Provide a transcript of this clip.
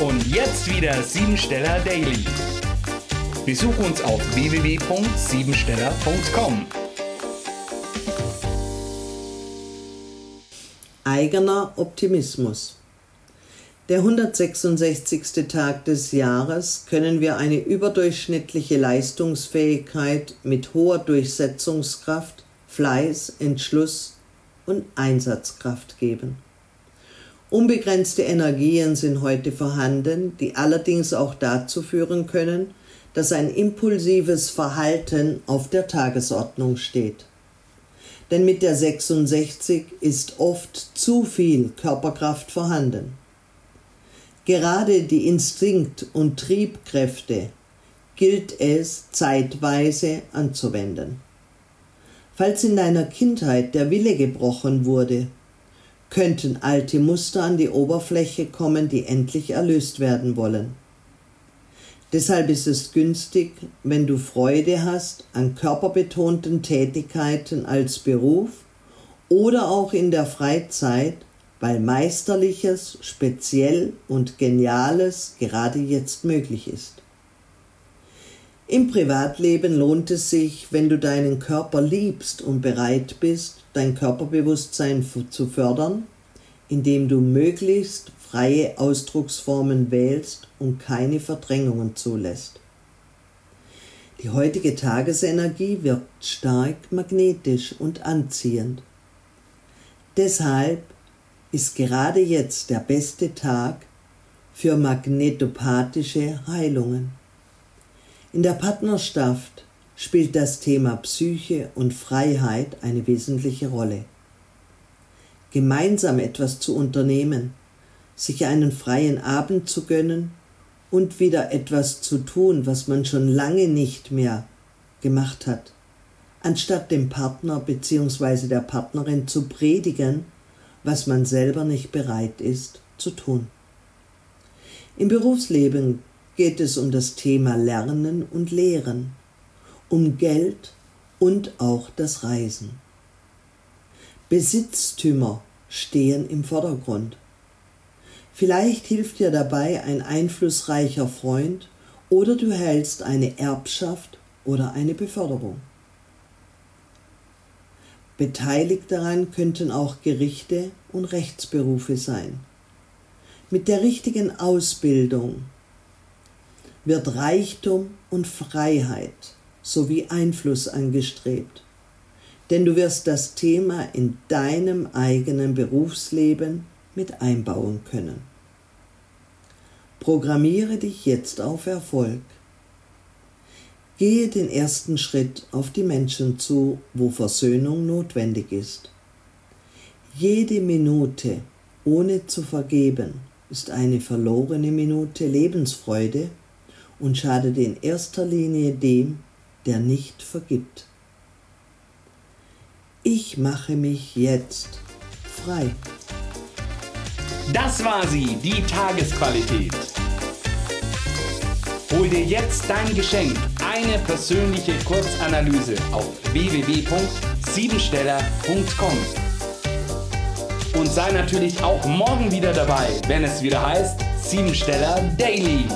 Und jetzt wieder Siebensteller Daily. Besuch uns auf www.siebensteller.com. Eigener Optimismus. Der 166. Tag des Jahres können wir eine überdurchschnittliche Leistungsfähigkeit mit hoher Durchsetzungskraft, Fleiß, Entschluss und Einsatzkraft geben. Unbegrenzte Energien sind heute vorhanden, die allerdings auch dazu führen können, dass ein impulsives Verhalten auf der Tagesordnung steht. Denn mit der 66 ist oft zu viel Körperkraft vorhanden. Gerade die Instinkt- und Triebkräfte gilt es zeitweise anzuwenden. Falls in deiner Kindheit der Wille gebrochen wurde, könnten alte Muster an die Oberfläche kommen, die endlich erlöst werden wollen. Deshalb ist es günstig, wenn du Freude hast an körperbetonten Tätigkeiten als Beruf oder auch in der Freizeit, weil Meisterliches, Speziell und Geniales gerade jetzt möglich ist. Im Privatleben lohnt es sich, wenn du deinen Körper liebst und bereit bist, dein Körperbewusstsein zu fördern, indem du möglichst freie Ausdrucksformen wählst und keine Verdrängungen zulässt. Die heutige Tagesenergie wirkt stark magnetisch und anziehend. Deshalb ist gerade jetzt der beste Tag für magnetopathische Heilungen. In der Partnerschaft spielt das Thema Psyche und Freiheit eine wesentliche Rolle. Gemeinsam etwas zu unternehmen, sich einen freien Abend zu gönnen und wieder etwas zu tun, was man schon lange nicht mehr gemacht hat, anstatt dem Partner bzw. der Partnerin zu predigen, was man selber nicht bereit ist zu tun. Im Berufsleben geht es um das Thema Lernen und Lehren, um Geld und auch das Reisen. Besitztümer stehen im Vordergrund. Vielleicht hilft dir dabei ein einflussreicher Freund oder du hältst eine Erbschaft oder eine Beförderung. Beteiligt daran könnten auch Gerichte und Rechtsberufe sein. Mit der richtigen Ausbildung wird Reichtum und Freiheit sowie Einfluss angestrebt. Denn du wirst das Thema in deinem eigenen Berufsleben mit einbauen können. Programmiere dich jetzt auf Erfolg. Gehe den ersten Schritt auf die Menschen zu, wo Versöhnung notwendig ist. Jede Minute ohne zu vergeben ist eine verlorene Minute Lebensfreude und schadet in erster Linie dem, der nicht vergibt. Ich mache mich jetzt frei. Das war sie, die Tagesqualität. Hol dir jetzt dein Geschenk, eine persönliche Kurzanalyse auf www.siebensteller.com. Und sei natürlich auch morgen wieder dabei, wenn es wieder heißt Siebensteller Daily.